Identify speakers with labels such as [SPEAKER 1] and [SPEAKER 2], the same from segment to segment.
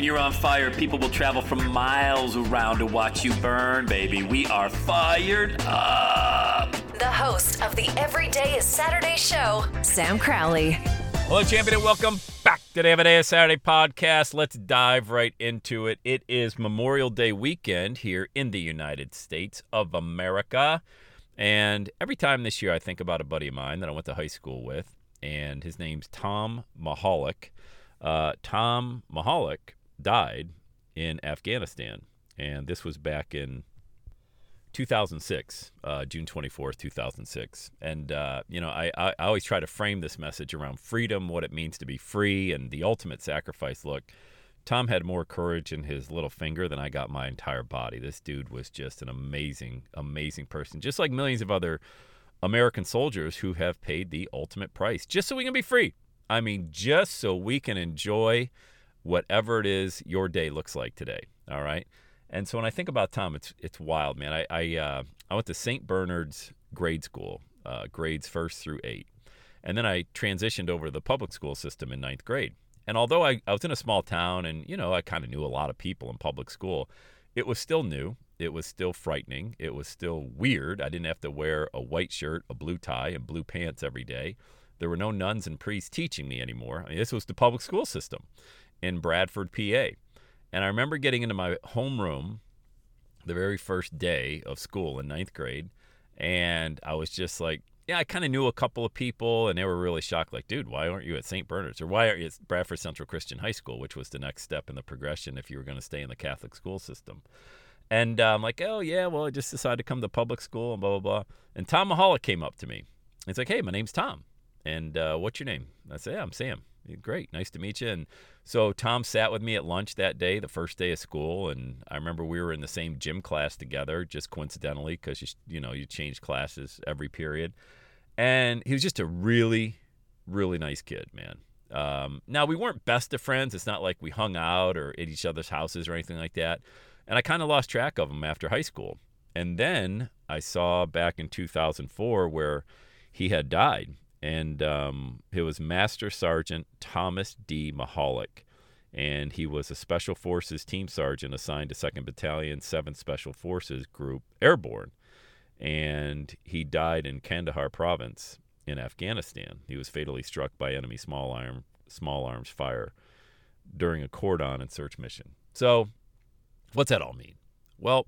[SPEAKER 1] When you're on fire, people will travel from miles around to watch you burn, baby. We are fired up.
[SPEAKER 2] The host of the Everyday is Saturday show, Sam Crowley.
[SPEAKER 3] Hello, champion, and welcome back to the Everyday is Saturday podcast. Let's dive right into it. It is Memorial Day weekend here in the United States of America. And every time this year, I think about a buddy of mine that I went to high school with, and his name's Tom Mahalik. Uh, Tom Mahalik died in Afghanistan, and this was back in 2006, uh, June 24th, 2006. And, uh, you know, I, I, I always try to frame this message around freedom, what it means to be free, and the ultimate sacrifice. Look, Tom had more courage in his little finger than I got my entire body. This dude was just an amazing, amazing person, just like millions of other American soldiers who have paid the ultimate price just so we can be free. I mean, just so we can enjoy whatever it is your day looks like today. All right. And so when I think about Tom, it's it's wild, man. I I, uh, I went to St. Bernard's grade school, uh, grades first through eight, and then I transitioned over to the public school system in ninth grade. And although I, I was in a small town and you know I kind of knew a lot of people in public school, it was still new. It was still frightening. It was still weird. I didn't have to wear a white shirt, a blue tie, and blue pants every day. There were no nuns and priests teaching me anymore. I mean, this was the public school system in Bradford, PA. And I remember getting into my homeroom the very first day of school in ninth grade. And I was just like, yeah, I kind of knew a couple of people, and they were really shocked, like, dude, why aren't you at St. Bernard's? Or why aren't you at Bradford Central Christian High School, which was the next step in the progression if you were going to stay in the Catholic school system. And uh, I'm like, oh, yeah, well, I just decided to come to public school and blah, blah, blah. And Tom Mahalik came up to me. He's like, hey, my name's Tom. And uh, what's your name? I say, yeah, I'm Sam. Great, nice to meet you. And so Tom sat with me at lunch that day, the first day of school, and I remember we were in the same gym class together, just coincidentally, because you you know you change classes every period. And he was just a really, really nice kid, man. Um, now we weren't best of friends. It's not like we hung out or at each other's houses or anything like that. And I kind of lost track of him after high school. And then I saw back in 2004 where he had died and um, it was Master Sergeant Thomas D. Mahalik. And he was a Special Forces team sergeant assigned to 2nd Battalion, 7th Special Forces Group Airborne. And he died in Kandahar province in Afghanistan. He was fatally struck by enemy small, arm, small arms fire during a cordon and search mission. So, what's that all mean? Well,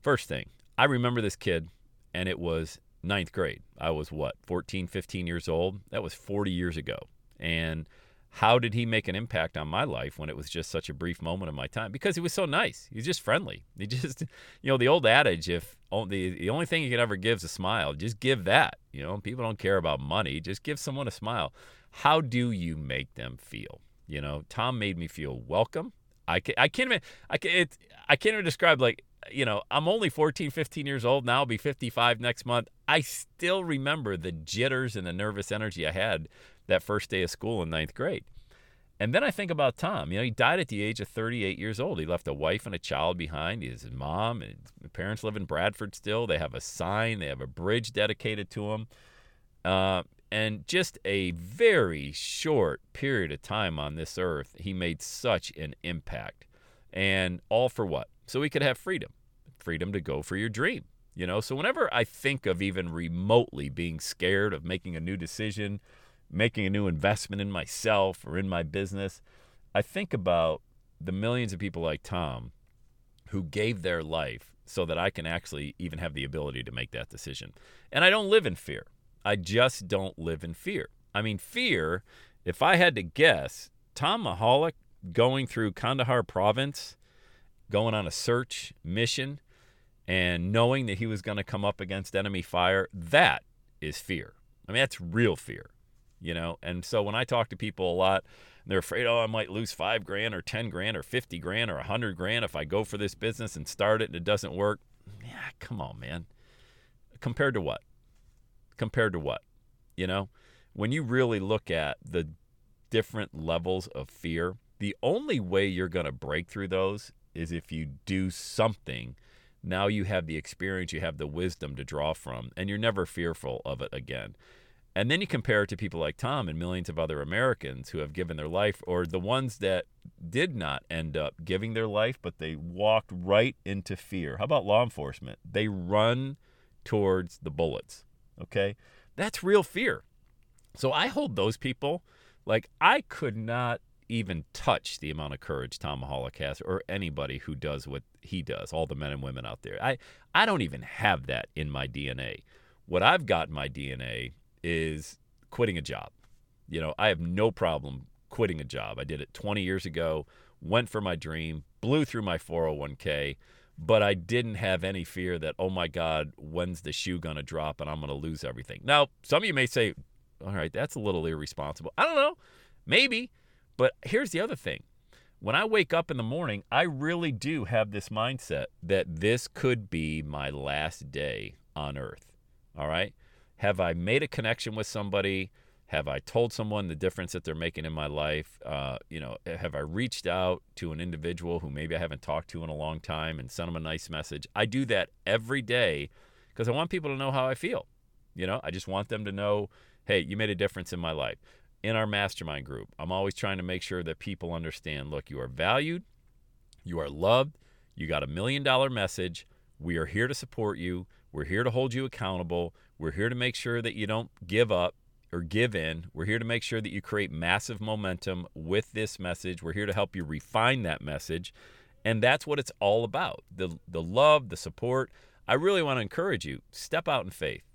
[SPEAKER 3] first thing, I remember this kid, and it was ninth grade. I was what, 14, 15 years old? That was 40 years ago. And how did he make an impact on my life when it was just such a brief moment of my time? Because he was so nice. He was just friendly. He just, you know, the old adage, if the, the only thing you can ever give is a smile, just give that. You know, people don't care about money. Just give someone a smile. How do you make them feel? You know, Tom made me feel welcome. I, can, I can't even, I, can, it, I can't even describe like you know, I'm only 14, 15 years old now. I'll be 55 next month. I still remember the jitters and the nervous energy I had that first day of school in ninth grade. And then I think about Tom. You know, he died at the age of 38 years old. He left a wife and a child behind. His mom and his parents live in Bradford still. They have a sign, they have a bridge dedicated to him. Uh, and just a very short period of time on this earth, he made such an impact. And all for what? So we could have freedom freedom to go for your dream. You know, so whenever I think of even remotely being scared of making a new decision, making a new investment in myself or in my business, I think about the millions of people like Tom who gave their life so that I can actually even have the ability to make that decision. And I don't live in fear. I just don't live in fear. I mean, fear, if I had to guess, Tom Mahalik going through Kandahar province, going on a search mission, and knowing that he was going to come up against enemy fire, that is fear. I mean, that's real fear, you know? And so when I talk to people a lot, they're afraid, oh, I might lose five grand or 10 grand or 50 grand or 100 grand if I go for this business and start it and it doesn't work. Yeah, come on, man. Compared to what? Compared to what? You know, when you really look at the different levels of fear, the only way you're going to break through those is if you do something. Now you have the experience, you have the wisdom to draw from, and you're never fearful of it again. And then you compare it to people like Tom and millions of other Americans who have given their life, or the ones that did not end up giving their life, but they walked right into fear. How about law enforcement? They run towards the bullets. Okay? That's real fear. So I hold those people like I could not even touch the amount of courage Tom has or anybody who does what he does, all the men and women out there. I, I don't even have that in my DNA. What I've got in my DNA is quitting a job. You know, I have no problem quitting a job. I did it 20 years ago, went for my dream, blew through my 401k, but I didn't have any fear that, oh my God, when's the shoe to drop and I'm to lose everything. Now, some of you may say, all right, that's a little irresponsible. I don't know. Maybe. But here's the other thing. When I wake up in the morning, I really do have this mindset that this could be my last day on earth. All right? Have I made a connection with somebody? Have I told someone the difference that they're making in my life? Uh, you know, have I reached out to an individual who maybe I haven't talked to in a long time and sent them a nice message? I do that every day because I want people to know how I feel. You know, I just want them to know hey, you made a difference in my life. In our mastermind group, I'm always trying to make sure that people understand look, you are valued, you are loved, you got a million dollar message. We are here to support you. We're here to hold you accountable. We're here to make sure that you don't give up or give in. We're here to make sure that you create massive momentum with this message. We're here to help you refine that message. And that's what it's all about. The the love, the support. I really want to encourage you, step out in faith.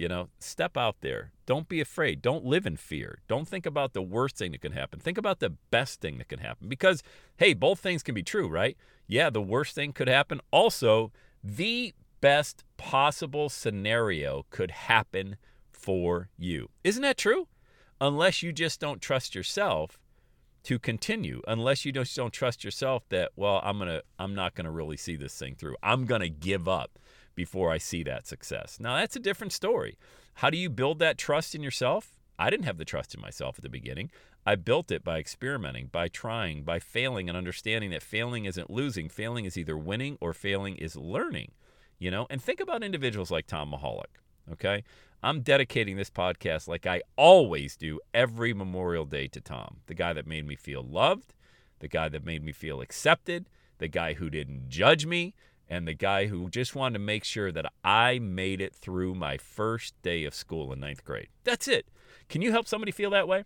[SPEAKER 3] You know, step out there. Don't be afraid. Don't live in fear. Don't think about the worst thing that can happen. Think about the best thing that can happen. Because, hey, both things can be true, right? Yeah, the worst thing could happen. Also, the best possible scenario could happen for you. Isn't that true? Unless you just don't trust yourself to continue, unless you just don't trust yourself that, well, I'm to I'm not going to really see this thing through. I'm going to give up before I see that success. Now, that's a different story. How do you build that trust in yourself? I didn't have the trust in myself at the beginning. I built it by experimenting, by trying, by failing, and understanding that failing isn't losing. Failing is either winning or failing is learning. You know, and think about individuals like Tom Mahalik. Okay. I'm dedicating this podcast like I always do every Memorial Day to Tom, the guy that made me feel loved, the guy that made me feel accepted, the guy who didn't judge me, and the guy who just wanted to make sure that I made it through my first day of school in ninth grade. That's it. Can you help somebody feel that way?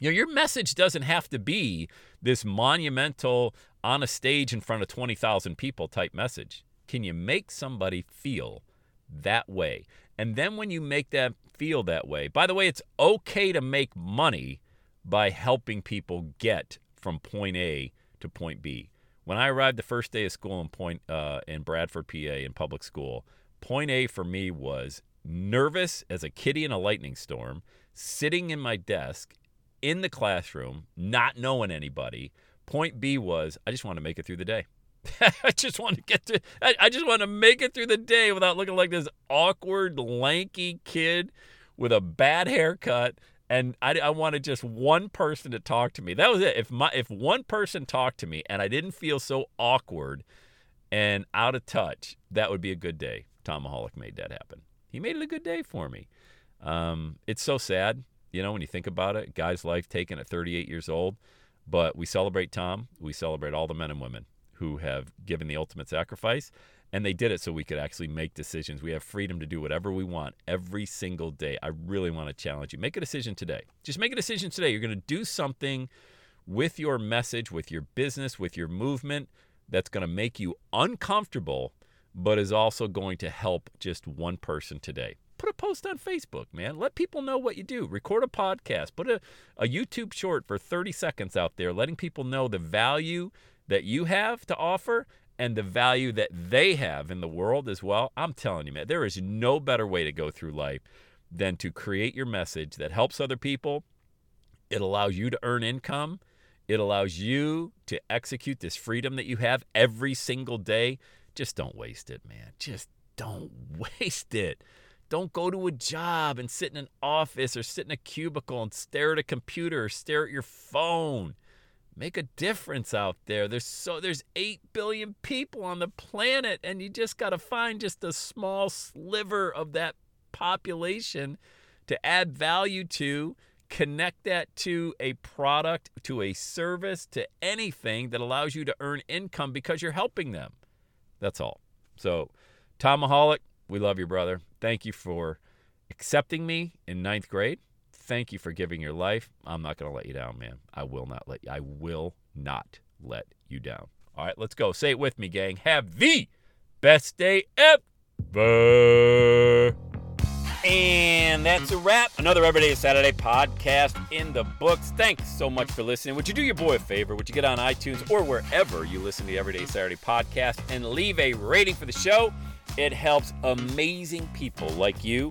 [SPEAKER 3] You know, your message doesn't have to be this monumental, on a stage in front of 20,000 people type message. Can you make somebody feel that way? And then when you make them feel that way, by the way, it's okay to make money by helping people get from point A to point B. When I arrived the first day of school in Point uh, in Bradford, PA, in public school, point A for me was nervous as a kitty in a lightning storm, sitting in my desk in the classroom, not knowing anybody. Point B was I just want to make it through the day. I just want to get to. I, I just want to make it through the day without looking like this awkward, lanky kid with a bad haircut and I, I wanted just one person to talk to me. That was it. If my if one person talked to me and I didn't feel so awkward and out of touch, that would be a good day. Tom Mahalik made that happen. He made it a good day for me. Um, it's so sad, you know, when you think about it. Guy's life taken at 38 years old, but we celebrate Tom. We celebrate all the men and women who have given the ultimate sacrifice. And they did it so we could actually make decisions. We have freedom to do whatever we want every single day. I really want to challenge you. Make a decision today. Just make a decision today. You're going to do something with your message, with your business, with your movement that's going to make you uncomfortable, but is also going to help just one person today. Put a post on Facebook, man. Let people know what you do. Record a podcast. Put a, a YouTube short for 30 seconds out there, letting people know the value that you have to offer and the value that they have in the world as well, I'm telling you, man, there is no better way to go through life than to create your message that helps other people. It allows you to earn income. It allows you to execute this freedom that you have every single day. Just don't waste it, man. Just don't waste it. Don't go to a job and sit in an office or sit in a cubicle and stare at a computer or stare at your phone. Make a difference out there. There's so there's 8 billion people on the planet and you just got to find just a small sliver of that population to add value to, connect that to a product, to a service, to anything that allows you to earn income because you're helping them. That's all. So, Tom Mahalik, we love you, brother. Thank you for accepting me in ninth grade. Thank you for giving your life. I'm not going to let you down, man. I will not let you. I will not let you down. All right, let's go. Say it with me, gang. Have the best day ever. And that's a wrap. Another Everyday Saturday podcast in the books. Thanks so much for listening. Would you do your boy a favor? Would you get on iTunes or wherever you listen to the Everyday Saturday podcast and leave a rating for the show? It helps amazing people like you